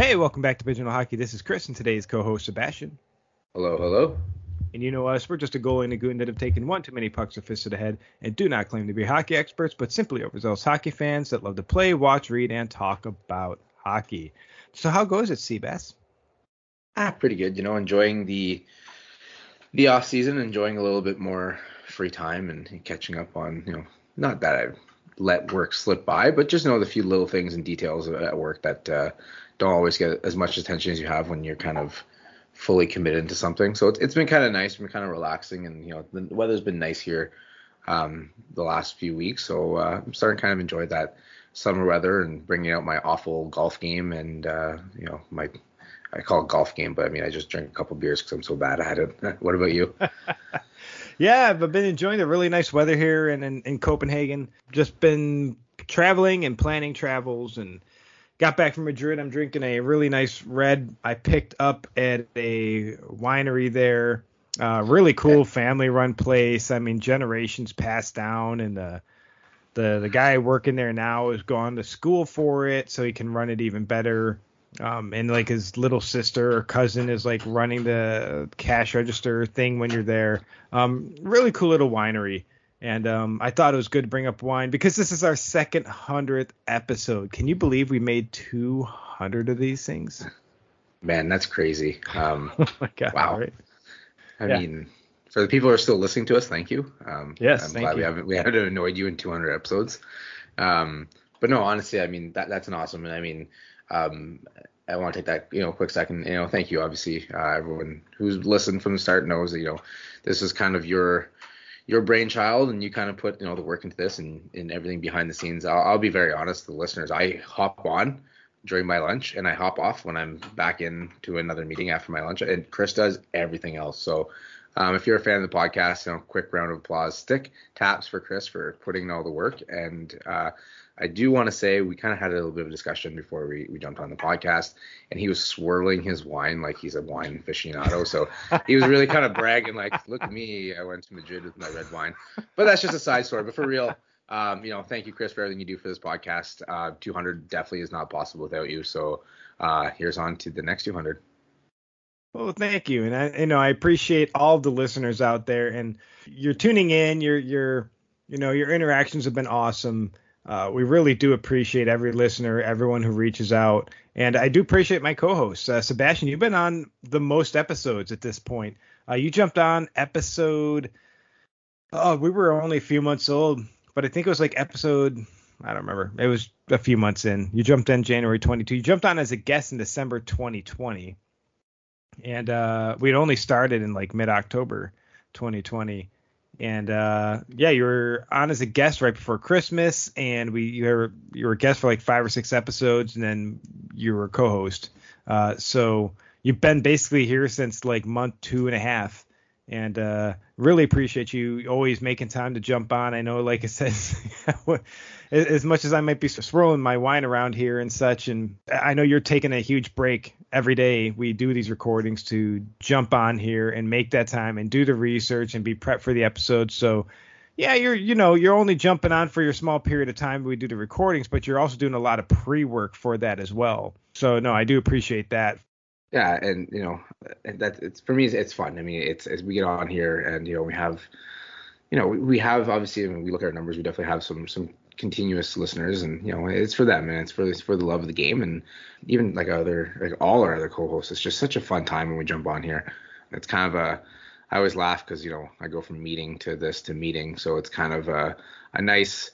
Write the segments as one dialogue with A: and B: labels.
A: Hey, welcome back to Pigeonhole Hockey. This is Chris and today's co-host Sebastian.
B: Hello, hello.
A: And you know us, we're just a goalie and a goon that have taken one too many pucks or fists to the head and do not claim to be hockey experts, but simply overzealous hockey fans that love to play, watch, read, and talk about hockey. So how goes it, Seabass?
B: Ah, pretty good. You know, enjoying the the off season, enjoying a little bit more free time and catching up on, you know, not that I've let work slip by, but just know the few little things and details at work that uh, don't always get as much attention as you have when you're kind of fully committed to something. So it's, it's been kind of nice, been kind of relaxing, and you know the weather's been nice here um, the last few weeks. So uh, I'm starting to kind of enjoy that summer weather and bringing out my awful golf game and uh, you know my I call it golf game, but I mean I just drink a couple beers because I'm so bad at it. what about you?
A: yeah, I've been enjoying the really nice weather here in, in, in Copenhagen. Just been traveling and planning travels and got back from Madrid. I'm drinking a really nice red I picked up at a winery there. Uh, really cool family run place. I mean, generations passed down, and the the the guy working there now has gone to school for it, so he can run it even better. Um, and like his little sister or cousin is like running the cash register thing when you're there. Um, really cool little winery. And um, I thought it was good to bring up wine because this is our second hundredth episode. Can you believe we made two hundred of these things?
B: Man, that's crazy. Um,
A: oh my god!
B: Wow.
A: Right?
B: I yeah. mean, for the people who are still listening to us, thank you.
A: Um, yes,
B: I'm
A: thank
B: glad
A: you.
B: we haven't we haven't annoyed you in 200 episodes. Um, but no, honestly, I mean that that's an awesome, and I mean, um, I want to take that you know quick second. You know, thank you. Obviously, uh, everyone who's listened from the start knows that you know this is kind of your your brainchild and you kind of put you know the work into this and, and everything behind the scenes I'll, I'll, be very honest to the listeners i hop on during my lunch and i hop off when i'm back in to another meeting after my lunch and chris does everything else so um, if you're a fan of the podcast you know quick round of applause stick taps for chris for putting in all the work and uh, I do want to say we kind of had a little bit of a discussion before we, we jumped on the podcast, and he was swirling his wine like he's a wine aficionado. So he was really kind of bragging, like, "Look at me, I went to Madrid with my red wine." But that's just a side story. But for real, um, you know, thank you, Chris, for everything you do for this podcast. Uh, 200 definitely is not possible without you. So uh, here's on to the next 200.
A: Well, thank you, and I, you know, I appreciate all the listeners out there, and you're tuning in. Your, your, you know, your interactions have been awesome. Uh, we really do appreciate every listener, everyone who reaches out, and I do appreciate my co-host uh, Sebastian. You've been on the most episodes at this point. Uh, you jumped on episode. Oh, we were only a few months old, but I think it was like episode. I don't remember. It was a few months in. You jumped in January 22. You jumped on as a guest in December 2020, and uh, we'd only started in like mid-October 2020 and uh, yeah, you were on as a guest right before Christmas, and we you were you were a guest for like five or six episodes, and then you were a co-host. Uh, so you've been basically here since like month two and a half, and uh, really appreciate you always making time to jump on. I know, like I said, as much as I might be swirling my wine around here and such, and I know you're taking a huge break every day. We do these recordings to jump on here and make that time and do the research and be prepped for the episode. So, yeah, you're you know you're only jumping on for your small period of time. We do the recordings, but you're also doing a lot of pre-work for that as well. So no, I do appreciate that.
B: Yeah, and you know that it's for me it's fun. I mean, it's as we get on here and you know we have you know, we have obviously when we look at our numbers, we definitely have some some continuous listeners, and you know, it's for them and it's for it's for the love of the game, and even like other like all our other co-hosts, it's just such a fun time when we jump on here. It's kind of a I always laugh because you know I go from meeting to this to meeting, so it's kind of a a nice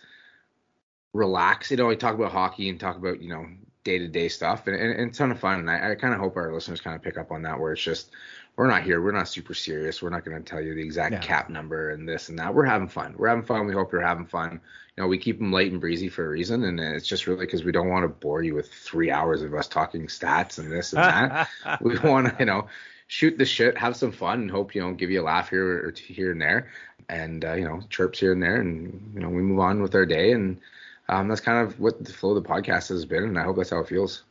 B: relax. You know, we talk about hockey and talk about you know day to day stuff, and, and, and, ton of fun. And I, I kind of hope our listeners kind of pick up on that, where it's just we're not here. We're not super serious. We're not going to tell you the exact yeah. cap number and this and that. We're having fun. We're having fun. We hope you're having fun. You know, we keep them light and breezy for a reason, and it's just really because we don't want to bore you with three hours of us talking stats and this and that. we want to, you know, shoot the shit, have some fun, and hope you know give you a laugh here or here and there, and uh, you know chirps here and there, and you know we move on with our day, and um, that's kind of what the flow of the podcast has been, and I hope that's how it feels.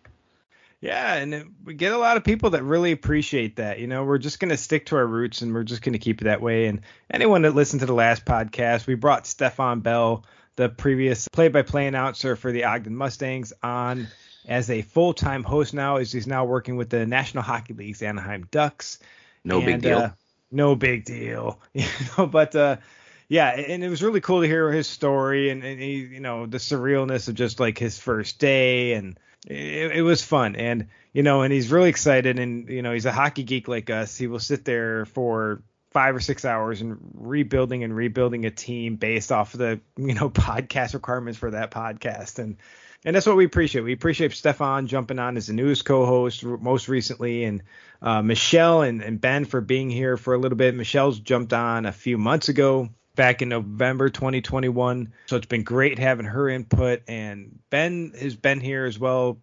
A: Yeah, and it, we get a lot of people that really appreciate that. You know, we're just going to stick to our roots and we're just going to keep it that way. And anyone that listened to the last podcast, we brought Stephon Bell, the previous play-by-play announcer for the Ogden Mustangs, on. as a full-time host now. As he's now working with the National Hockey League's Anaheim Ducks.
B: No and, big deal. Uh,
A: no big deal. You know, but uh, yeah, and it was really cool to hear his story and, and he, you know, the surrealness of just like his first day and it, it, was fun and you know and he's really excited and you know he's a hockey geek like us he will sit there for five or six hours and rebuilding and rebuilding a team based off of the you know podcast requirements for that podcast and and that's what we appreciate. We appreciate Stefan jumping on as the newest co-host most recently, and uh, Michelle and, and Ben for being here for a little bit. Michelle's jumped on a few months ago, back in November 2021. So it's been great having her input. And Ben has been here as well,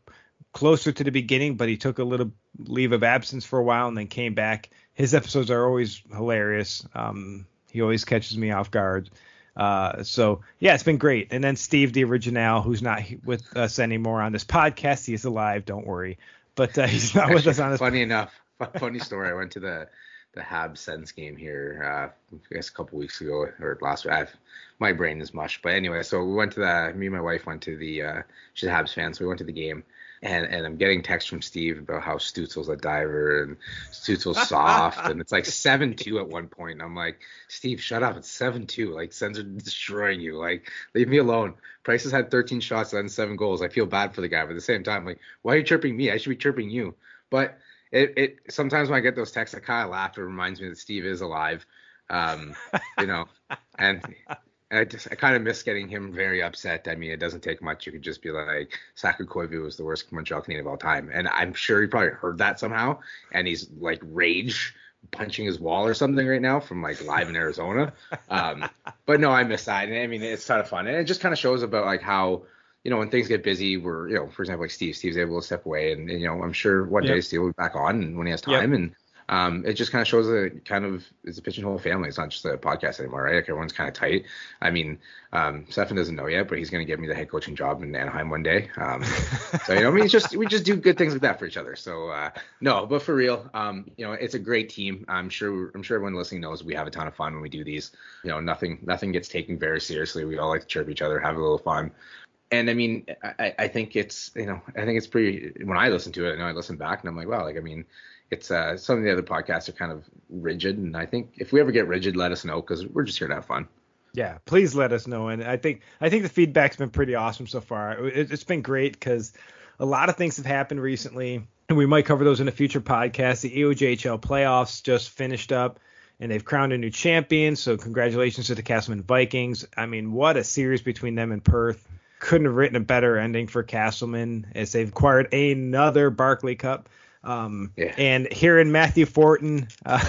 A: closer to the beginning, but he took a little leave of absence for a while and then came back. His episodes are always hilarious. Um, he always catches me off guard. Uh, so yeah, it's been great. And then Steve, the original, who's not with us anymore on this podcast, he is alive. Don't worry, but uh, he's not with us on this.
B: Funny enough, funny story. I went to the the Habs Sens game here, uh, I guess a couple weeks ago or last week. I've, my brain is mush, but anyway, so we went to the. Me and my wife went to the. Uh, she's a Habs fan, so we went to the game. And, and I'm getting texts from Steve about how Stützle's a diver and Stützle's soft and it's like seven two at one point. And I'm like, Steve, shut up. It's seven two. Like Sens are destroying you. Like leave me alone. Price has had 13 shots and seven goals. I feel bad for the guy, but at the same time, like, why are you chirping me? I should be chirping you. But it, it sometimes when I get those texts, I kind of laugh. It reminds me that Steve is alive, um, you know, and, and I just I kind of miss getting him very upset. I mean, it doesn't take much. You could just be like, Saku Koivu was the worst Montreal Canadian of all time, and I'm sure he probably heard that somehow, and he's like rage punching his wall or something right now from like live in Arizona. Um, but no, I miss that. And I mean, it's kind of fun, and it just kind of shows about like how you know, when things get busy, we're, you know, for example, like Steve, Steve's able to step away, and, and you know, I'm sure one yep. day Steve will be back on and when he has time, yep. and um, it just kind of shows a kind of it's a pigeonhole family. It's not just a podcast anymore, right? Like everyone's kind of tight. I mean, um, Stefan doesn't know yet, but he's going to give me the head coaching job in Anaheim one day. Um, so you know, I mean, it's just we just do good things like that for each other. So uh, no, but for real, um, you know, it's a great team. I'm sure I'm sure everyone listening knows we have a ton of fun when we do these. You know, nothing nothing gets taken very seriously. We all like to chirp each other, have a little fun and I mean, I, I think it's you know, I think it's pretty. When I listen to it, I know I listen back and I'm like, wow, like I mean, it's uh, some of the other podcasts are kind of rigid, and I think if we ever get rigid, let us know because we're just here to have fun.
A: Yeah, please let us know. And I think I think the feedback's been pretty awesome so far. It, has been great because a lot of things have happened recently, and we might cover those in a future podcast. The EOJHL playoffs just finished up and they've crowned a new champion. So congratulations to the Casselman Vikings. I mean, what a series between them and Perth couldn't have written a better ending for Casselman as they've acquired another Barclay Cup. Um, yeah. And hearing Matthew Fortin uh,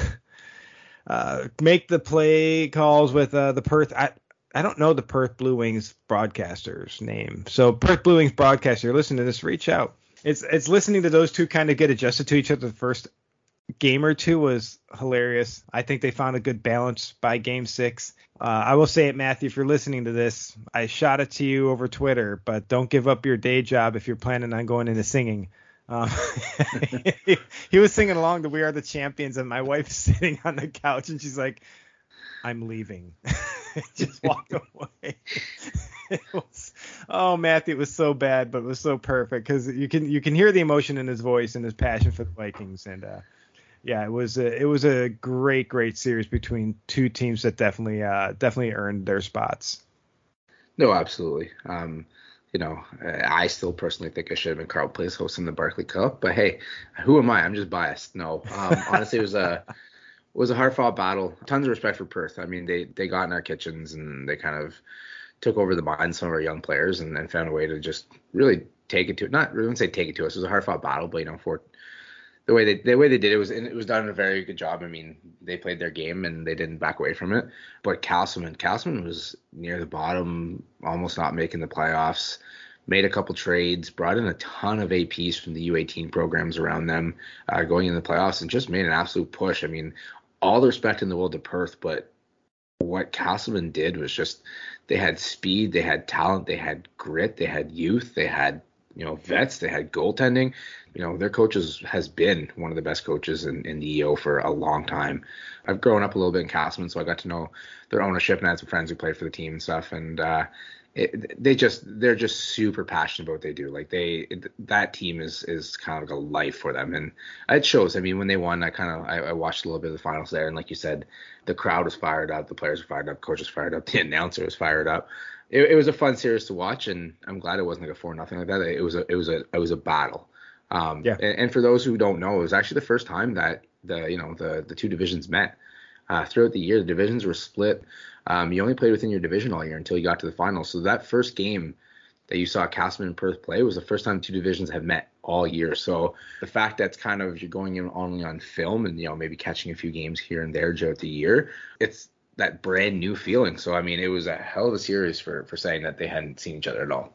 A: uh, make the play calls with uh, the Perth, I, I don't know the Perth Blue Wings broadcaster's name. So Perth Blue Wings broadcaster, listen to this, reach out. It's it's listening to those two kind of get adjusted to each other. The first game or two was hilarious. I think they found a good balance by game six. Uh, I will say it, Matthew, if you're listening to this, I shot it to you over Twitter, but don't give up your day job if you're planning on going into singing. Um, he, he, was singing along to "We Are the Champions," and my wife's sitting on the couch, and she's like, "I'm leaving." Just walked away. was, oh, Matthew, it was so bad, but it was so perfect because you can you can hear the emotion in his voice and his passion for the Vikings, and uh, yeah, it was a, it was a great great series between two teams that definitely uh, definitely earned their spots.
B: No, absolutely. Um, you know, I still personally think I should have been Carl Place hosting the Barclay Cup, but hey, who am I? I'm just biased. No, um, honestly, it was a it was a hard fought battle. Tons of respect for Perth. I mean, they they got in our kitchens and they kind of took over the minds of some of our young players and, then found a way to just really take it to not wouldn't say take it to us. It was a hard fought battle, but you know, for the way they the way they did it was it was done a very good job. I mean, they played their game and they didn't back away from it. But Casselman, Casselman was near the bottom, almost not making the playoffs. Made a couple trades, brought in a ton of APs from the U18 programs around them, uh, going in the playoffs, and just made an absolute push. I mean, all the respect in the world to Perth, but what Casselman did was just they had speed, they had talent, they had grit, they had youth, they had you know vets, they had goaltending you know, their coaches has been one of the best coaches in, in the EO for a long time. I've grown up a little bit in Casselman, so I got to know their ownership and I had some friends who played for the team and stuff. And uh, it, they just they're just super passionate about what they do. Like they that team is is kind of like a life for them, and it shows. I mean, when they won, I kind of I, I, watched a little bit of the finals there, and like you said, the crowd was fired up, the players were fired up, coach was fired up, the announcer was fired up. It, it was a fun series to watch, and I'm glad it wasn't like a four nothing like that. It was a it was a it was a battle. Um, yeah. And, and, for those who don't know, it was actually the first time that the you know the the two divisions met. Uh, throughout the year, the divisions were split um, you only played within your division all year until you got to the finals. So that first game that you saw Casselman and Perth play was the first time two divisions have met all year. So the fact that's kind of you're going in only on film and you know maybe catching a few games here and there throughout the year, it's that brand new feeling. So I mean, it was a hell of a series for for saying that they hadn't seen each other at all.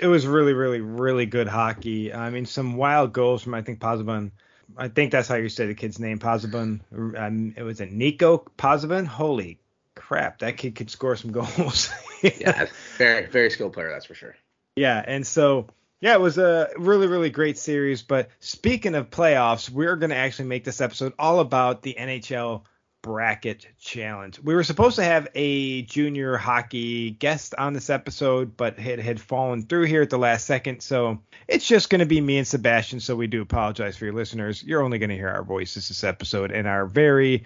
A: It was really, really, really good hockey. I mean, some wild goals from I think Pozzebon. I think that's how you say the kid's name, Pozzebon. Um, it was a Nico Pozzebon. Holy crap, that kid could score some goals.
B: yeah, very very skilled player, that's for sure.
A: Yeah, and so yeah, it was a really really great series. But speaking of playoffs, we're going to actually make this episode all about the NHL bracket challenge. We were supposed to have a junior hockey guest on this episode, but it had fallen through here at the last second. So it's just going to be me and Sebastian. So we do apologize for your listeners. You're only going to hear our voices this episode and our very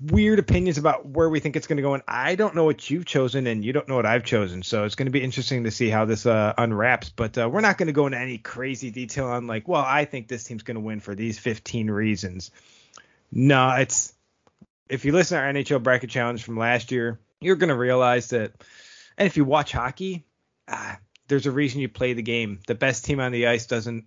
A: weird opinions about where we think it's going to go. And I don't know what you've chosen, and you don't know what I've chosen. So it's going to be interesting to see how this uh, unwraps. But uh, we're not going to go into any crazy detail on like, well, I think this team's going to win for these 15 reasons. No, it's if you listen to our NHL bracket challenge from last year, you're going to realize that. And if you watch hockey, ah, there's a reason you play the game. The best team on the ice doesn't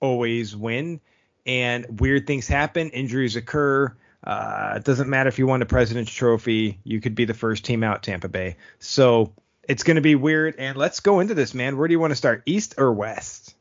A: always win, and weird things happen. Injuries occur uh, it doesn't matter if you won the President's Trophy, you could be the first team out, Tampa Bay. So it's going to be weird. And let's go into this, man. Where do you want to start, East or West?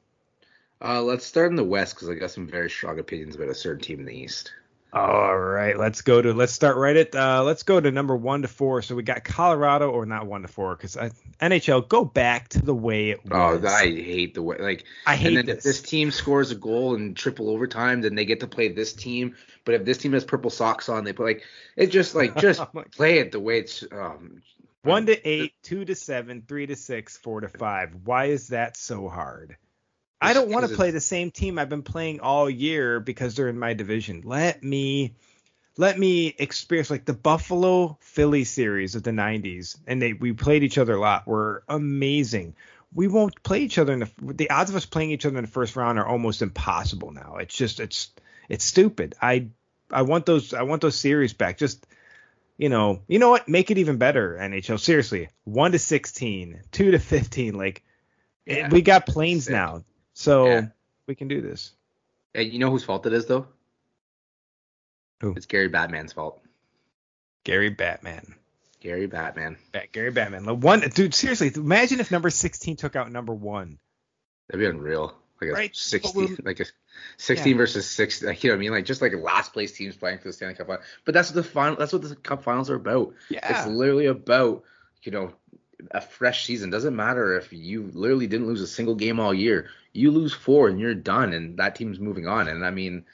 B: Uh, let's start in the West because I got some very strong opinions about a certain team in the East.
A: All right, let's go to let's start right at uh, let's go to number one to four. So we got Colorado or not one to four because NHL go back to the way it
B: was. Oh, I hate the way like
A: I hate
B: and then
A: this.
B: If this team scores a goal in triple overtime, then they get to play this team. But if this team has purple socks on, they put like it just like just oh play it the way it's um,
A: one to eight, two to seven, three to six, four to five. Why is that so hard? I don't want to play the same team I've been playing all year because they're in my division. Let me let me experience like the Buffalo Philly series of the 90s and they we played each other a lot were amazing. We won't play each other in the the odds of us playing each other in the first round are almost impossible now. It's just it's it's stupid. I I want those I want those series back. Just you know, you know what? Make it even better, NHL. Seriously, one to sixteen, two to fifteen. Like, yeah, we got planes now. So yeah. we can do this.
B: And you know whose fault it is though?
A: Who?
B: It's Gary Batman's fault.
A: Gary Batman.
B: Gary Batman.
A: Bat, Gary Batman. One dude, seriously, imagine if number 16 took out number one.
B: That'd be unreal. Like a right? 16, like a 16 yeah. versus 6. Like, you know what I mean? Like just like last place teams playing for the Stanley Cup. final. But that's what the final. That's what the Cup Finals are about.
A: Yeah.
B: It's literally about you know a fresh season. Doesn't matter if you literally didn't lose a single game all year. You lose four and you're done, and that team's moving on. And I mean,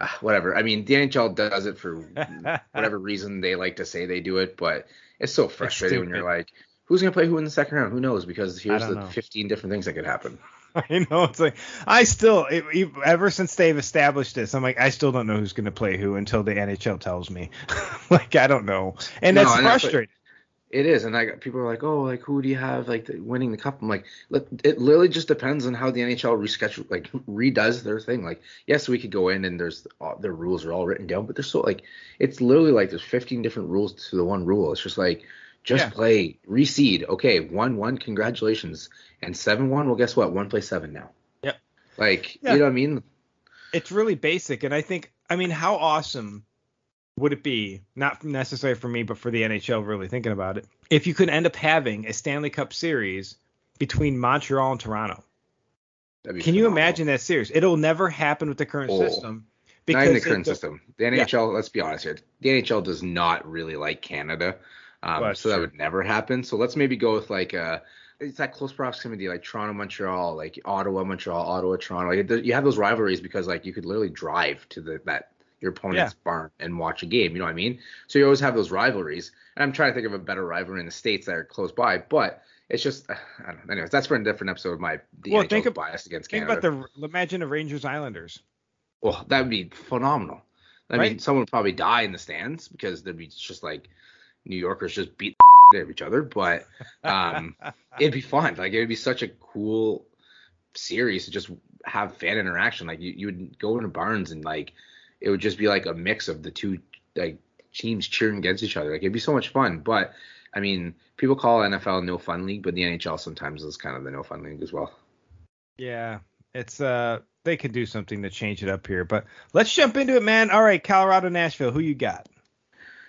B: uh, whatever. I mean, the NHL does it for whatever reason they like to say they do it, but it's so frustrating it's when you're like, who's gonna play who in the second round? Who knows? Because here's the know. 15 different things that could happen.
A: I know it's like I still it, ever since they've established this, I'm like I still don't know who's going to play who until the NHL tells me. like I don't know, and no, that's frustrating.
B: It is, and like people are like, oh, like who do you have like the, winning the cup? I'm like, look, it literally just depends on how the NHL reschedule, like redoes their thing. Like, yes, we could go in and there's uh, their rules are all written down, but they're so like, it's literally like there's 15 different rules to the one rule. It's just like, just yeah. play, reseed. Okay, one one, congratulations, and seven one. Well, guess what? One play seven now.
A: Yep.
B: Like, yeah. you know what I mean?
A: It's really basic, and I think, I mean, how awesome would it be not necessary for me, but for the NHL really thinking about it, if you could end up having a Stanley Cup series between Montreal and Toronto? Can phenomenal. you imagine that series? It'll never happen with the current oh, system.
B: Because not in the current system. The NHL, yeah. let's be honest here, the NHL does not really like Canada, um, so that would never happen. So let's maybe go with like a uh, it's that close proximity, like Toronto, Montreal, like Ottawa, Montreal, Ottawa, Toronto. Like, you have those rivalries because like you could literally drive to the that your opponent's yeah. barn and watch a game. You know what I mean? So you always have those rivalries. And I'm trying to think of a better rivalry in the states that are close by. But it's just I don't know. Anyways, that's for a different episode of my the
A: Well, think of-
B: bias against
A: Think
B: Canada.
A: about the imagine the Rangers Islanders.
B: Well, that would be phenomenal. I mean, someone would probably die in the stands because there'd be just like New Yorkers just beat the of each other, but um, it'd be fun. Like it would be such a cool series to just have fan interaction. Like you, you would go into barns and like it would just be like a mix of the two like teams cheering against each other. Like it'd be so much fun. But I mean, people call NFL no fun league, but the NHL sometimes is kind of the no fun league as well.
A: Yeah, it's uh they could do something to change it up here, but let's jump into it, man. All right, Colorado, Nashville, who you got?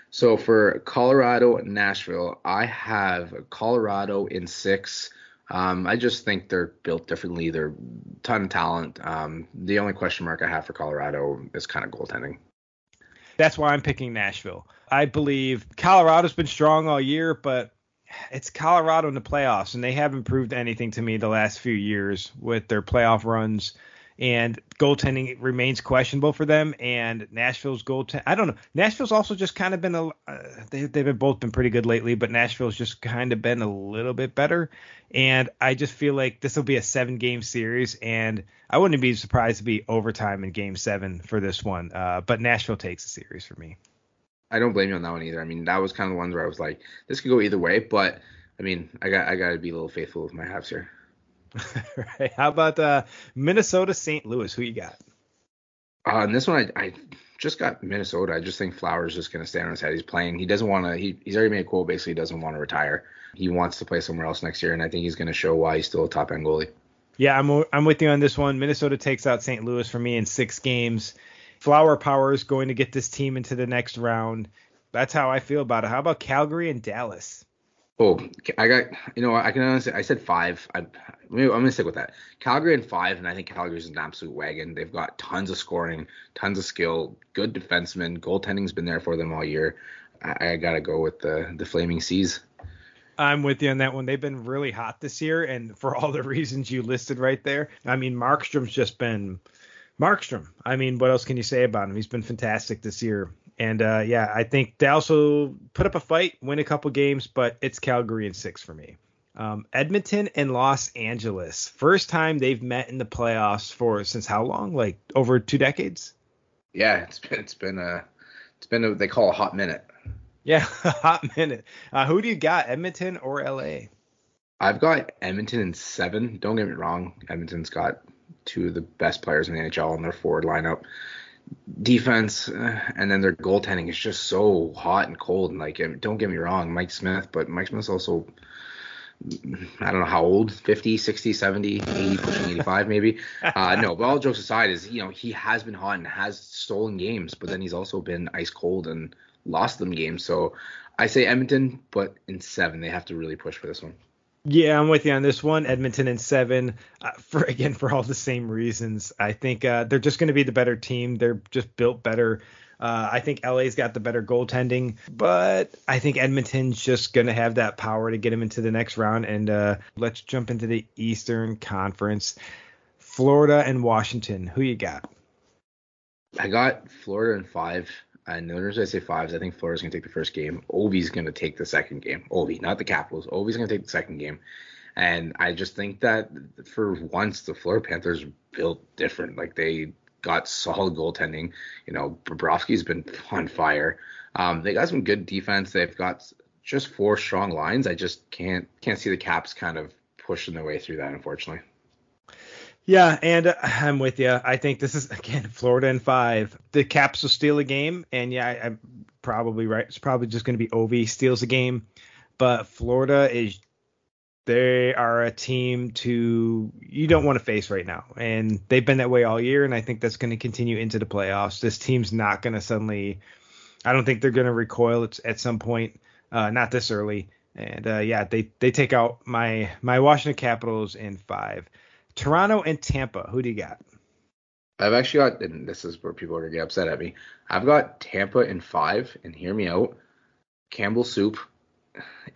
B: So for Colorado, Nashville, I have Colorado in six. Um, I just think they're built differently. They're ton of talent. Um, the only question mark I have for Colorado is kind of goaltending.
A: That's why I'm picking Nashville. I believe Colorado's been strong all year, but it's Colorado in the playoffs, and they haven't proved anything to me the last few years with their playoff runs. And goaltending remains questionable for them. And Nashville's goaltend, I don't know. Nashville's also just kind of been a, uh, they, they've been both been pretty good lately, but Nashville's just kind of been a little bit better. And I just feel like this will be a seven game series, and I wouldn't be surprised to be overtime in game seven for this one. Uh, but Nashville takes the series for me.
B: I don't blame you on that one either. I mean, that was kind of the ones where I was like, this could go either way, but I mean, I got I got to be a little faithful with my halves here.
A: right. How about uh, Minnesota St. Louis? Who you got?
B: Uh, and this one, I, I just got Minnesota. I just think Flowers is just going to stand on his head. He's playing. He doesn't want to. He, he's already made a quote. Basically, he doesn't want to retire. He wants to play somewhere else next year, and I think he's going to show why he's still a top end goalie.
A: Yeah, I'm I'm with you on this one. Minnesota takes out St. Louis for me in six games. Flower power is going to get this team into the next round. That's how I feel about it. How about Calgary and Dallas?
B: Oh, I got. You know, I can honestly. I said five. I, I'm going to stick with that. Calgary in five, and I think Calgary's an absolute wagon. They've got tons of scoring, tons of skill, good defensemen. Goaltending's been there for them all year. I, I got to go with the the Flaming Seas.
A: I'm with you on that one. They've been really hot this year, and for all the reasons you listed right there. I mean, Markstrom's just been Markstrom. I mean, what else can you say about him? He's been fantastic this year. And uh, yeah, I think they also put up a fight, win a couple games, but it's Calgary in six for me. Um, Edmonton and Los Angeles, first time they've met in the playoffs for since how long? Like over two decades?
B: Yeah, it's been it's been a it's been a, they call a hot minute.
A: Yeah, a hot minute. Uh, who do you got, Edmonton or LA?
B: I've got Edmonton in seven. Don't get me wrong, Edmonton's got two of the best players in the NHL in their forward lineup. Defense uh, and then their goaltending is just so hot and cold. And like, don't get me wrong, Mike Smith, but Mike Smith's also I don't know how old 50 60 70 80 pushing 85 maybe. Uh no but all jokes aside is you know he has been hot and has stolen games but then he's also been ice cold and lost them games. So i say edmonton but in seven they have to really push for this one
A: Yeah, I'm with you on this one. Edmonton and seven. Uh, for again, for all the same reasons. I think uh, they're just going to be the better team. They're just built better. Uh, I think LA's got the better goaltending, but I think Edmonton's just going to have that power to get them into the next round. And uh, let's jump into the Eastern Conference. Florida and Washington. Who you got?
B: I got Florida in five. And the reason I say five is I think Florida's going to take the first game. Ovi's going to take the second game. Ovi, not the Capitals. Ovi's going to take the second game. And I just think that for once, the Florida Panthers built different. Like they got solid goaltending. You know, Bobrovsky's been on fire. Um, they got some good defense. They've got just four strong lines. I just can't can't see the Caps kind of pushing their way through that, unfortunately.
A: Yeah, and uh, I'm with you. I think this is again Florida in five. The Caps will steal a game, and yeah, I, I'm probably right. It's probably just going to be Ovi steals a game, but Florida is they are a team to you don't want to face right now, and they've been that way all year, and I think that's going to continue into the playoffs. This team's not going to suddenly. I don't think they're going to recoil at, at some point, uh, not this early. And uh, yeah, they they take out my my Washington Capitals in five. Toronto and Tampa. Who do you got?
B: I've actually got, and this is where people are gonna get upset at me. I've got Tampa in five, and hear me out. Campbell Soup,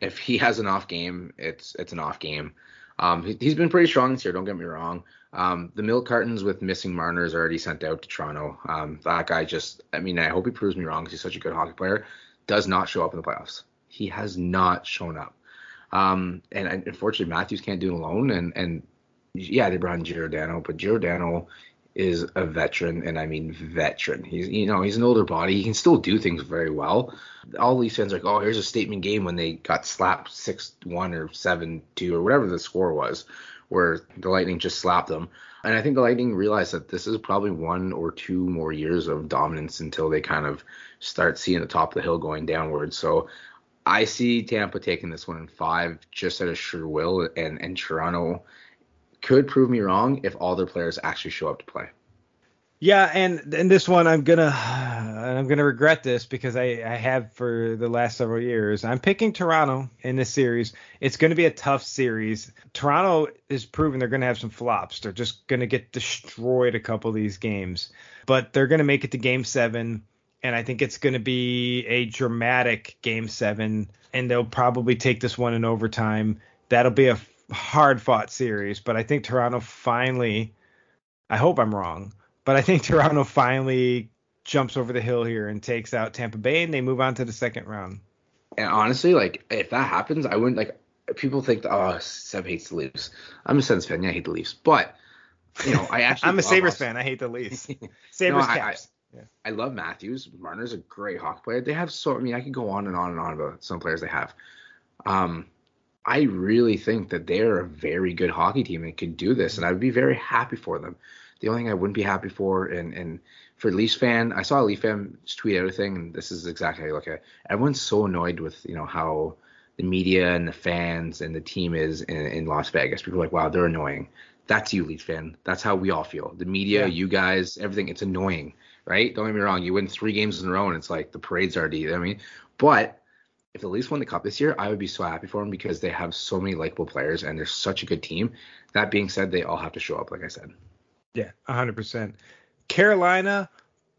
B: if he has an off game, it's it's an off game. Um, he, has been pretty strong this year. Don't get me wrong. Um, the milk cartons with missing Marner is already sent out to Toronto. Um, that guy just, I mean, I hope he proves me wrong because he's such a good hockey player. Does not show up in the playoffs. He has not shown up. Um, and unfortunately, Matthews can't do it alone. And and yeah, they brought in Giordano, but Giordano is a veteran, and I mean veteran. He's you know he's an older body. He can still do things very well. All these fans are like, oh, here's a statement game when they got slapped six one or seven two or whatever the score was, where the Lightning just slapped them. And I think the Lightning realized that this is probably one or two more years of dominance until they kind of start seeing the top of the hill going downward. So I see Tampa taking this one in five just at a sure will, and and Toronto could prove me wrong if all their players actually show up to play.
A: Yeah, and and this one I'm gonna I'm gonna regret this because I I have for the last several years. I'm picking Toronto in this series. It's gonna be a tough series. Toronto is proven they're gonna have some flops. They're just gonna get destroyed a couple of these games, but they're gonna make it to Game Seven, and I think it's gonna be a dramatic Game Seven, and they'll probably take this one in overtime. That'll be a hard fought series, but I think Toronto finally. I hope I'm wrong but I think Toronto finally jumps over the hill here and takes out Tampa Bay, and they move on to the second round.
B: And honestly, like if that happens, I wouldn't like. People think, oh, Seb hates the Leafs. I'm a Sens fan. Yeah, I hate the Leafs, but you know, I actually.
A: I'm a Sabres fan. I hate the Leafs. Sabres no, Caps.
B: I, yeah. I love Matthews. Marner's a great hockey player. They have so. I mean, I could go on and on and on about some players they have. Um, I really think that they're a very good hockey team and could do this, and I would be very happy for them. The only thing I wouldn't be happy for, and and for Leafs fan, I saw a Leaf fan tweet everything, and this is exactly how I look at it. Everyone's so annoyed with you know how the media and the fans and the team is in, in Las Vegas. People are like, wow, they're annoying. That's you, Leafs fan. That's how we all feel. The media, yeah. you guys, everything. It's annoying, right? Don't get me wrong. You win three games in a row, and it's like the parade's already. I mean, but if the Leafs won the cup this year, I would be so happy for them because they have so many likable players and they're such a good team. That being said, they all have to show up, like I said.
A: Yeah, 100%. Carolina,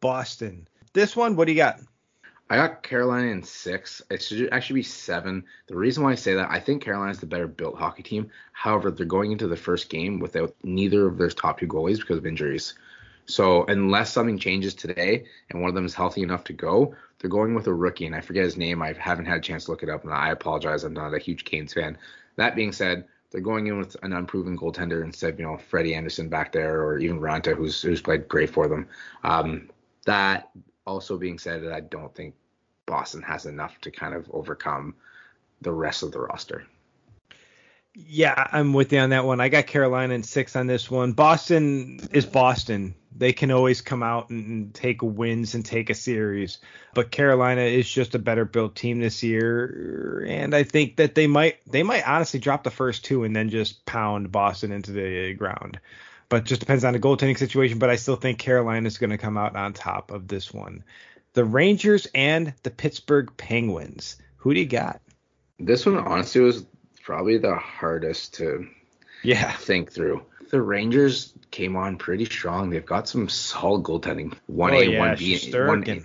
A: Boston. This one, what do you got?
B: I got Carolina in six. It should actually be seven. The reason why I say that, I think Carolina's the better built hockey team. However, they're going into the first game without neither of their top two goalies because of injuries. So unless something changes today and one of them is healthy enough to go, they're going with a rookie, and I forget his name. I haven't had a chance to look it up, and I apologize. I'm not a huge Canes fan. That being said, they're going in with an unproven goaltender instead of you know Freddie Andersen back there or even Raanta who's who's played great for them. Um, that also being said, I don't think Boston has enough to kind of overcome the rest of the roster.
A: Yeah, I'm with you on that one. I got Carolina in six on this one. Boston is Boston. They can always come out and take wins and take a series. But Carolina is just a better built team this year. And I think that they might they might honestly drop the first two and then just pound Boston into the ground. But just depends on the goaltending situation. But I still think Carolina is going to come out on top of this one. The Rangers and the Pittsburgh Penguins. Who do you got?
B: This one honestly was probably the hardest to
A: yeah
B: think through. The Rangers came on pretty strong. They've got some solid goaltending. One oh, A, one B, one A.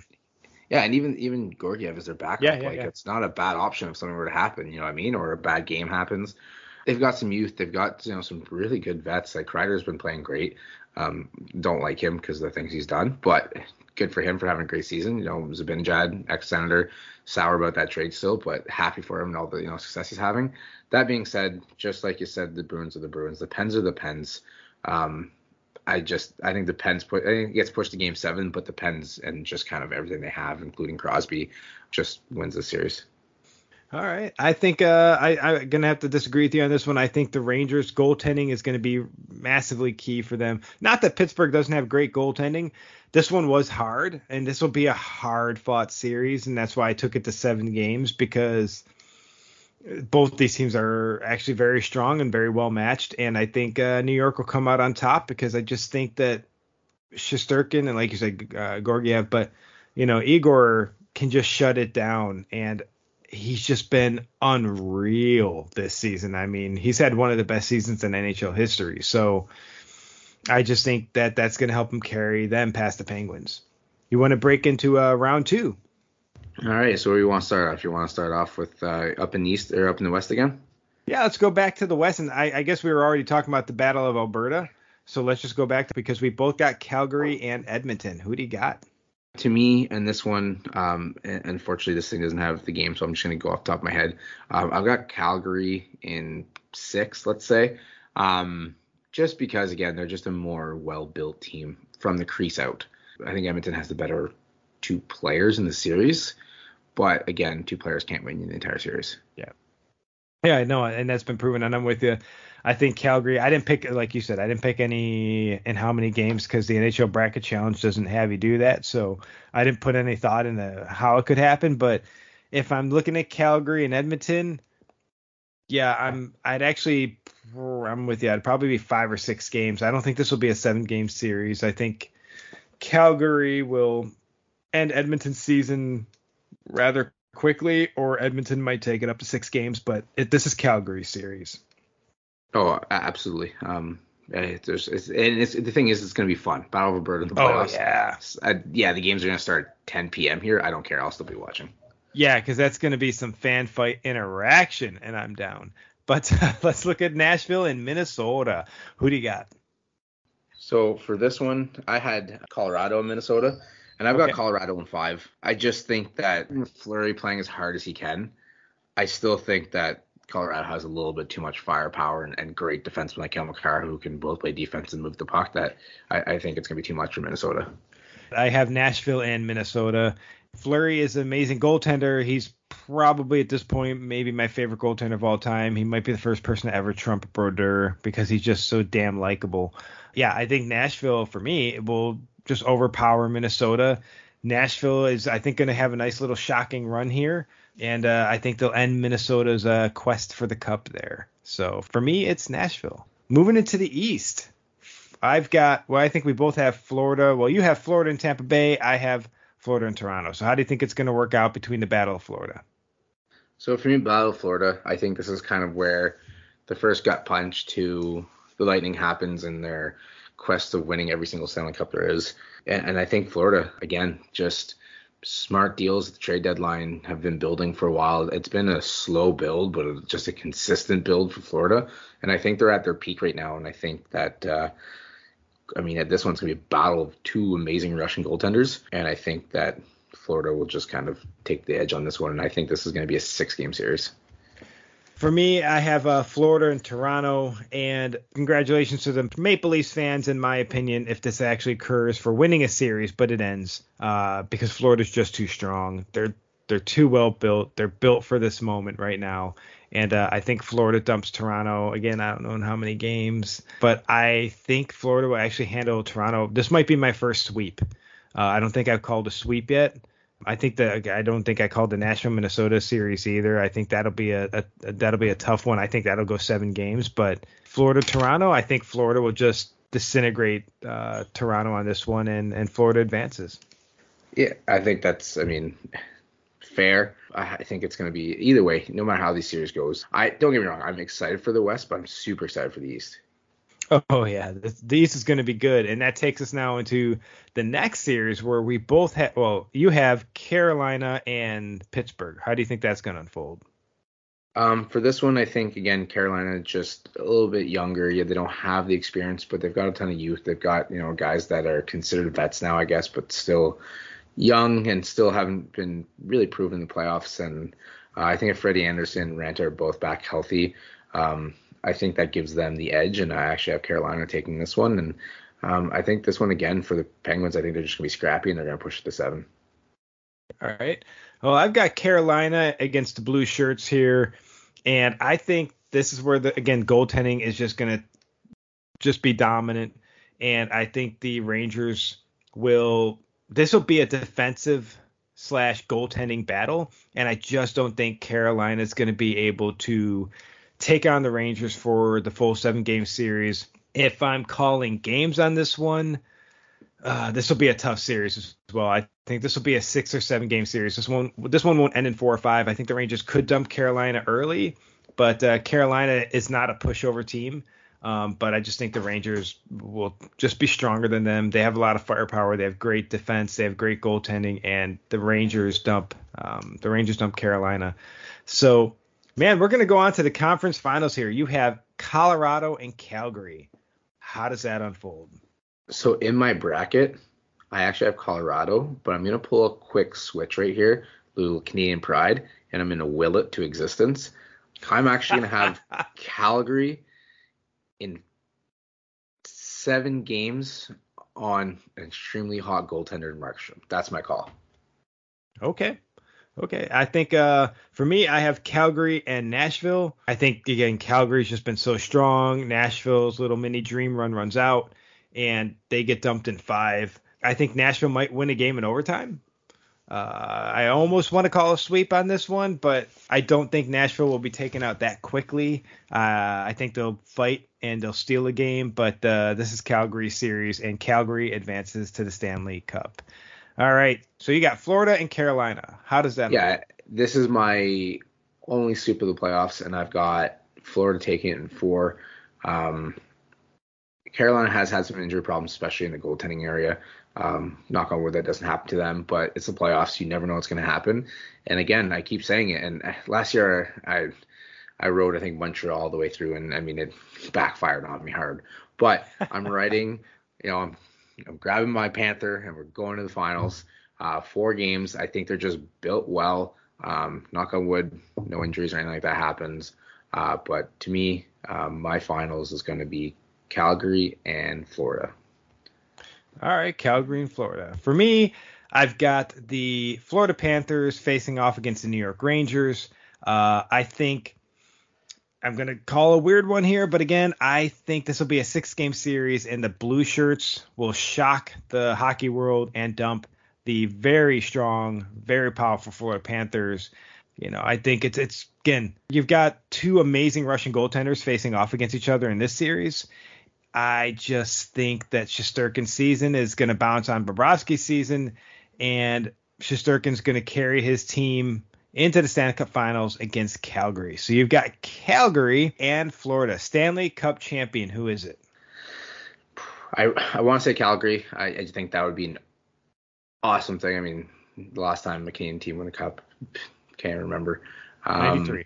B: Yeah, and even even Georgiev is their backup. Yeah, yeah, like yeah. it's not a bad option if something were to happen. You know what I mean? Or a bad game happens. They've got some youth. They've got you know some really good vets. Like Kreider's been playing great. Um, don't like him because of the things he's done, but good for him for having a great season. You know, Zibanejad, ex-senator, sour about that trade still, but happy for him and all the you know success he's having. That being said, just like you said, the Bruins are the Bruins. The Pens are the Pens. Um, I just I think the Pens put I think it gets pushed to Game Seven, but the Pens and just kind of everything they have, including Crosby, just wins the series.
A: All right. I think uh, I, I'm going to have to disagree with you on this one. I think the Rangers' goaltending is going to be massively key for them. Not that Pittsburgh doesn't have great goaltending. This one was hard, and this will be a hard fought series, and that's why I took it to seven games because both these teams are actually very strong and very well matched. And I think uh, New York will come out on top because I just think that Shesterkin and, like you said, uh, Georgiev, but, you know, Igor can just shut it down. And he's just been unreal this season. I mean, he's had one of the best seasons in NHL history. So I just think that that's going to help him carry them past the Penguins. You want to break into uh, round two?
B: All right. So where you want to start off? You want to start off with uh, up in the east or up in the west again?
A: Yeah, let's go back to the west. And I, I guess we were already talking about the Battle of Alberta. So let's just go back to, because we both got Calgary and Edmonton. Who do you got?
B: To me, and this one, um, unfortunately, this thing doesn't have the game, so I'm just going to go off top of my head. Um, I've got Calgary in six, let's say, um, just because again they're just a more well-built team from the crease out. I think Edmonton has the better two players in the series, but again, two players can't win the entire series.
A: Yeah. Yeah, I know, and that's been proven, and I'm with you. I think Calgary. I didn't pick, like you said, I didn't pick any in how many games because the NHL bracket challenge doesn't have you do that. So I didn't put any thought into how it could happen. But if I'm looking at Calgary and Edmonton, yeah, I'm. I'd actually. I'm with you. I'd probably be five or six games. I don't think this will be a seven game series. I think Calgary will end Edmonton's season rather quickly, or Edmonton might take it up to six games. But it, this is Calgary series.
B: Oh, absolutely. Um, there's, it's, and it's, the thing is, it's going to be fun. Battle of Alberta in the oh, playoffs.
A: Oh yeah.
B: Uh, yeah, the games are going to start 10 p.m. here. I don't care. I'll still be watching.
A: Yeah, because that's going to be some fan fight interaction, and I'm down. But uh, let's look at Nashville and Minnesota. Who do you got?
B: So for this one, I had Colorado and Minnesota, and I've okay. got Colorado in five. I just think that hmm. Fleury playing as hard as he can. I still think that Colorado has a little bit too much firepower and, and great defensemen like Cale Makar who can both play defense and move the puck. That I, I think it's going to be too much for Minnesota.
A: I have Nashville and Minnesota. Fleury is an amazing goaltender. He's probably at this point maybe my favorite goaltender of all time. He might be the first person to ever trump Brodeur because he's just so damn likable. Yeah, I think Nashville for me will just overpower Minnesota. Nashville is I think going to have a nice little shocking run here and uh, I think they'll end Minnesota's uh, quest for the cup there. So for me, it's Nashville. Moving into the East, I've got well, I think we both have Florida. Well, you have Florida and Tampa Bay. I have Florida and Toronto. So how do you think it's going to work out between the Battle of Florida?
B: So for me, Battle of Florida, I think this is kind of where the first gut punch to the Lightning happens in their quest of winning every single Stanley Cup there is. And, and I think Florida, again, just smart deals at the trade deadline have been building for a while. It's been a slow build, but just a consistent build for Florida. And I think they're at their peak right now. And I think that, uh, I mean, this one's going to be a battle of two amazing Russian goaltenders. And I think that Florida will just kind of take the edge on this one. And I think this is going to be a six game series.
A: For me, I have uh, Florida and Toronto, and congratulations to the Maple Leafs fans, in my opinion, if this actually occurs for winning a series, but it ends uh, because Florida's just too strong. They're they're too well built. They're built for this moment right now, and uh, I think Florida dumps Toronto again. I don't know in how many games, but I think Florida will actually handle Toronto. This might be my first sweep. Uh, I don't think I've called a sweep yet. I think that I don't think I called the Nashville Minnesota series either. I think that'll be a, a, that'll be a tough one. I think that'll go seven games. But Florida Toronto, I think Florida will just disintegrate uh, Toronto on this one, and and Florida advances.
B: Yeah, I think that's. I mean, fair. I think it's going to be either way, no matter how these series goes. I don't get me wrong. I'm excited for the West, but I'm super excited for the East.
A: Oh yeah, East is going to be good, and that takes us now into the next series where we both have. Well, you have Carolina and Pittsburgh. How do you think that's going to unfold?
B: Um, for this one, I think again Carolina just a little bit younger. Yeah, they don't have the experience, but they've got a ton of youth. They've got you know guys that are considered vets now, I guess, but still young and still haven't been really proven in the playoffs. And uh, I think if Freddie Andersen and Raanta are both back healthy, um, I think that gives them the edge, and I actually have Carolina taking this one. And um, I think this one again for the Penguins, I think they're just gonna be scrappy and they're gonna push it to seven.
A: All right. Well, I've got Carolina against the blue shirts here, and I think this is where the again goaltending is just gonna just be dominant, and I think the Rangers will. This will be a defensive slash goaltending battle, and I just don't think Carolina is going to be able to take on the Rangers for the full seven game series. If I'm calling games on this one, uh, this will be a tough series as well. I think this will be a six or seven game series. This one, this one won't end in four or five. I think the Rangers could dump Carolina early, but uh, Carolina is not a pushover team. Um, but I just think the Rangers will just be stronger than them. They have a lot of firepower. They have great defense. They have great goaltending, and the Rangers dump um, the Rangers dump Carolina. So Man, we're going to go on to the conference finals here. You have Colorado and Calgary. How does that unfold?
B: So in my bracket, I actually have Colorado, but I'm gonna pull a quick switch right here, little Canadian pride, and I'm gonna will it to existence. I'm actually gonna have Calgary in seven games on an extremely hot goaltender in Markstrom. That's my call.
A: Okay. Okay. I think uh, for me, I have Calgary and Nashville. I think again, Calgary's just been so strong. Nashville's little mini dream run runs out, and they get dumped in five. I think Nashville might win a game in overtime. Uh, I almost want to call a sweep on this one, but I don't think Nashville will be taken out that quickly. Uh, I think they'll fight and they'll steal a game, but uh, this is Calgary series, and Calgary advances to the Stanley Cup. All right, so you got Florida and Carolina. How does that?
B: Yeah, look? this is my only sweep of the playoffs, and I've got Florida taking it in four. Um, Carolina has had some injury problems, especially in the goaltending area. Um, knock on wood, that doesn't happen to them, but it's the playoffs. You never know what's going to happen. And again, I keep saying it. And last year, I I wrote I think Montreal all the way through, and I mean it backfired on me hard. But I'm writing, you know, I'm, I'm grabbing my Panther, and we're going to the finals. Uh, four games. I think they're just built well. Um, knock on wood, no injuries or anything like that happens. Uh, but to me, um, my finals is going to be Calgary and Florida.
A: All right, Calgary and Florida. For me, I've got the Florida Panthers facing off against the New York Rangers. Uh, I think I'm going to call a weird one here, but again, I think this will be a six game series, and the blue shirts will shock the hockey world and dump the very strong, very powerful Florida Panthers. You know, I think it's it's again, you've got two amazing Russian goaltenders facing off against each other in this series, I just think that Shesterkin's season is going to bounce on Bobrovsky's season, and Shesterkin's going to carry his team into the Stanley Cup Finals against Calgary. So you've got Calgary and Florida Stanley Cup champion. Who is it?
B: I I want to say Calgary. I, I think that would be an awesome thing. I mean, the last time the Canadian team won the cup, can't remember.
A: Um, 93.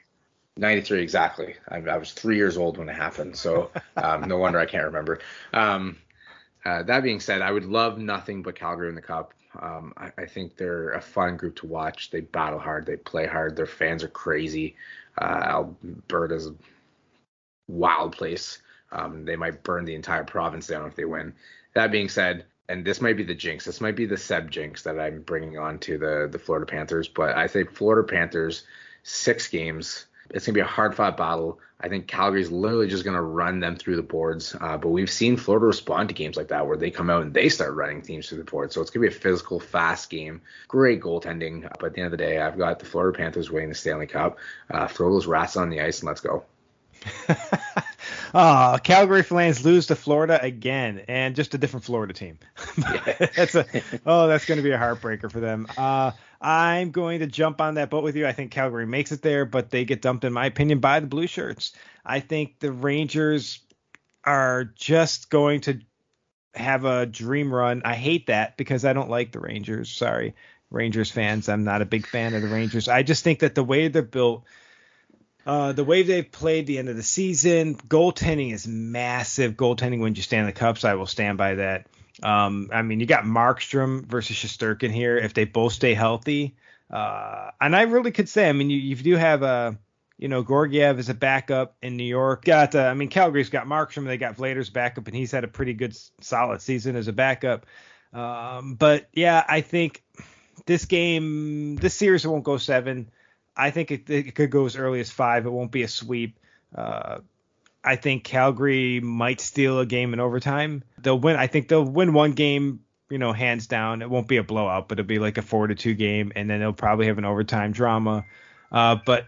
B: 93 exactly. I, I, was three years old when it happened, so um, no wonder I can't remember. Um, uh, that being said, I would love nothing but Calgary in the Cup. Um, I, I, think they're a fun group to watch. They battle hard, they play hard. Their fans are crazy. Uh, Alberta's a wild place. Um, they might burn the entire province down if they win. That being said, and this might be the jinx. This might be the Seb jinx that I'm bringing on to the the Florida Panthers. But I think Florida Panthers six games it's going to be a hard fought battle. I think Calgary's literally just going to run them through the boards. Uh, but we've seen Florida respond to games like that where they come out and they start running teams through the board. So it's going to be a physical, fast game. Great goaltending. But at the end of the day, I've got the Florida Panthers winning the Stanley Cup. Uh, throw those rats on the ice and let's go.
A: oh, Calgary Flames lose to Florida again, and just a different Florida team. that's a oh, that's going to be a heartbreaker for them. Uh, I'm going to jump on that boat with you. I think Calgary makes it there, but they get dumped, in my opinion, by the Blue Shirts. I think the Rangers are just going to have a dream run. I hate that because I don't like the Rangers. Sorry, Rangers fans. I'm not a big fan of the Rangers. I just think that the way they're built, uh, the way they've played the end of the season, goaltending is massive. Goaltending wins you Stanley Cups. I will stand by that. Um, I mean, you got Markstrom versus Shesterkin here if they both stay healthy. Uh, and I really could say, I mean, you, you do have a, you know, Georgiev as a backup in New York. Got, uh, I mean, Calgary's got Markstrom. They got Vladar's backup, and he's had a pretty good, solid season as a backup. Um, but yeah, I think this game, this series, won't go seven. I think it, it could go as early as five. It won't be a sweep. Uh, I think Calgary might steal a game in overtime. They'll win. I think they'll win one game, you know, hands down. It won't be a blowout, but it'll be like a four to two game, and then they'll probably have an overtime drama. Uh, but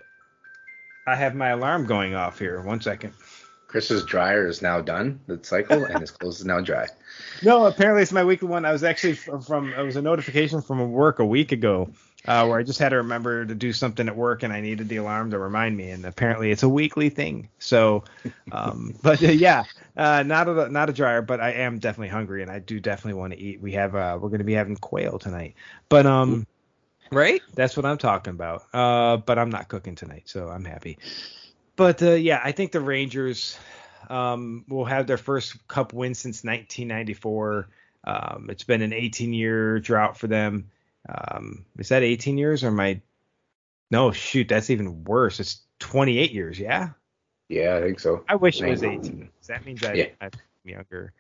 A: I have my alarm going off here. One second.
B: Chris's dryer is now done, the cycle, and his clothes is now dry.
A: No, apparently it's my weekly one. I was actually from, it was a notification from work a week ago uh, where I just had to remember to do something at work and I needed the alarm to remind me. And apparently it's a weekly thing. So, um, but uh, yeah, uh, not a not a dryer, but I am definitely hungry and I do definitely want to eat. We have uh, we're going to be having quail tonight, but um, right, that's what I'm talking about. Uh, but I'm not cooking tonight, so I'm happy. But uh, yeah, I think the Rangers um will have their first Cup win since 1994. Um, it's been an 18 year drought for them. Um, is that 18 years or my? No, shoot, that's even worse. It's 28 years. Yeah.
B: Yeah, I think so.
A: I wish it was 18. That means I, yeah. I'm younger.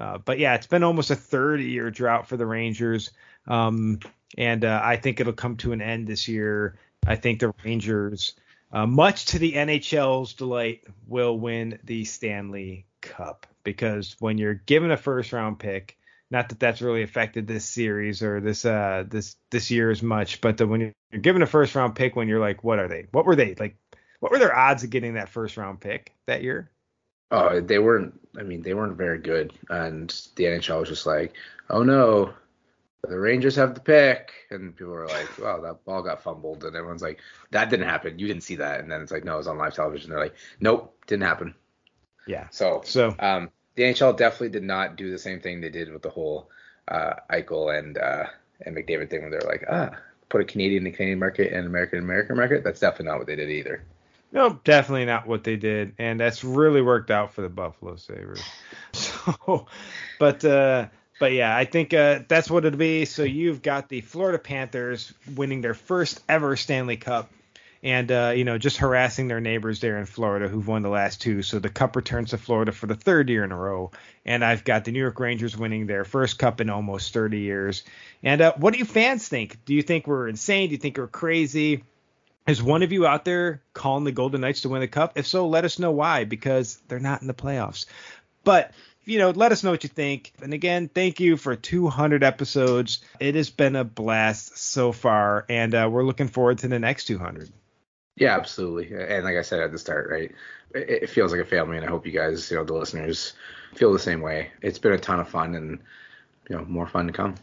A: Uh, but yeah, it's been almost a 30 year drought for the Rangers. Um, and uh, I think it'll come to an end this year. I think the Rangers, uh, much to the NHL's delight, will win the Stanley Cup because when you're given a first round pick, not that that's really affected this series or this uh this this year as much, but the, when you're given a first round pick, when you're like, what are they? What were they like? What were their odds of getting that first round pick that year?
B: Oh, they weren't. I mean, they weren't very good, and the NHL was just like, oh no, the Rangers have the pick, and people were like, "Wow, that ball got fumbled," and everyone's like, "That didn't happen. You didn't see that." And then it's like, "No, it was on live television." They're like, "Nope, didn't happen."
A: Yeah.
B: So,
A: so
B: um, the NHL definitely did not do the same thing they did with the whole uh, Eichel and uh, and McDavid thing, where they're like, "Ah, put a Canadian in the Canadian market and American in American market." That's definitely not what they did either.
A: No, definitely not what they did, and that's really worked out for the Buffalo Sabres. So, but uh, but yeah, I think uh, that's what it'll be. So you've got the Florida Panthers winning their first ever Stanley Cup, and uh, you know just harassing their neighbors there in Florida who've won the last two. So the Cup returns to Florida for the third year in a row, and I've got the New York Rangers winning their first Cup in almost 30 years. And uh, what do you fans think? Do you think we're insane? Do you think we're crazy? Is one of you out there calling the Golden Knights to win the Cup? If so, let us know why because they're not in the playoffs. But you know, let us know what you think. And again, thank you for 200 episodes. It has been a blast so far, and uh, we're looking forward to the next 200.
B: Yeah, absolutely. And like I said at the start, right, it, feels like a family, and I hope you guys, you know, the listeners, feel the same way. It's been a ton of fun, and you know, more fun to come.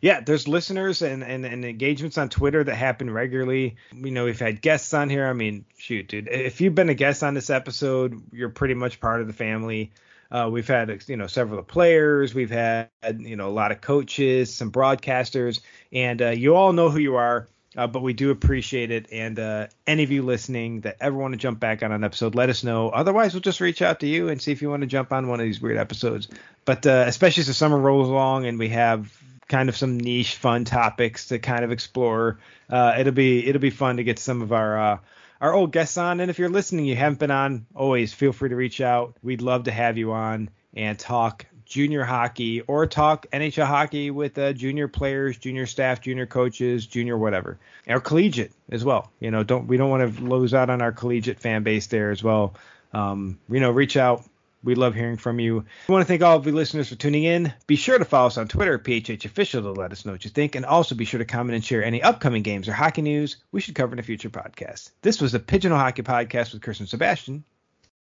A: Yeah, there's listeners and, and, and engagements on Twitter that happen regularly. You know, we've had guests on here. I mean, shoot, dude, if you've been a guest on this episode, you're pretty much part of the family. Uh, we've had you know several players, we've had you know a lot of coaches, some broadcasters, and uh, you all know who you are. Uh, but we do appreciate it. And uh, any of you listening that ever want to jump back on an episode, let us know. Otherwise, we'll just reach out to you and see if you want to jump on one of these weird episodes. But uh, especially as the summer rolls along and we have kind of some niche fun topics to kind of explore, uh, it'll be it'll be fun to get some of our our old guests on. And if you're listening, you haven't been on, always feel free to reach out. We'd love to have you on and talk junior hockey or talk NHL hockey with uh, junior players, junior staff, junior coaches, junior whatever, or collegiate as well. You know, don't we don't want to lose out on our collegiate fan base there as well. Um, you know, reach out. We love hearing from you. We want to thank all of you listeners for tuning in. Be sure to follow us on Twitter, PHH Official, to let us know what you think. And also be sure to comment and share any upcoming games or hockey news we should cover in a future podcast. This was the Pigeonhole Hockey Podcast with Chris and Sebastian.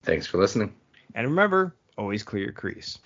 B: Thanks for listening.
A: And remember, always clear your crease.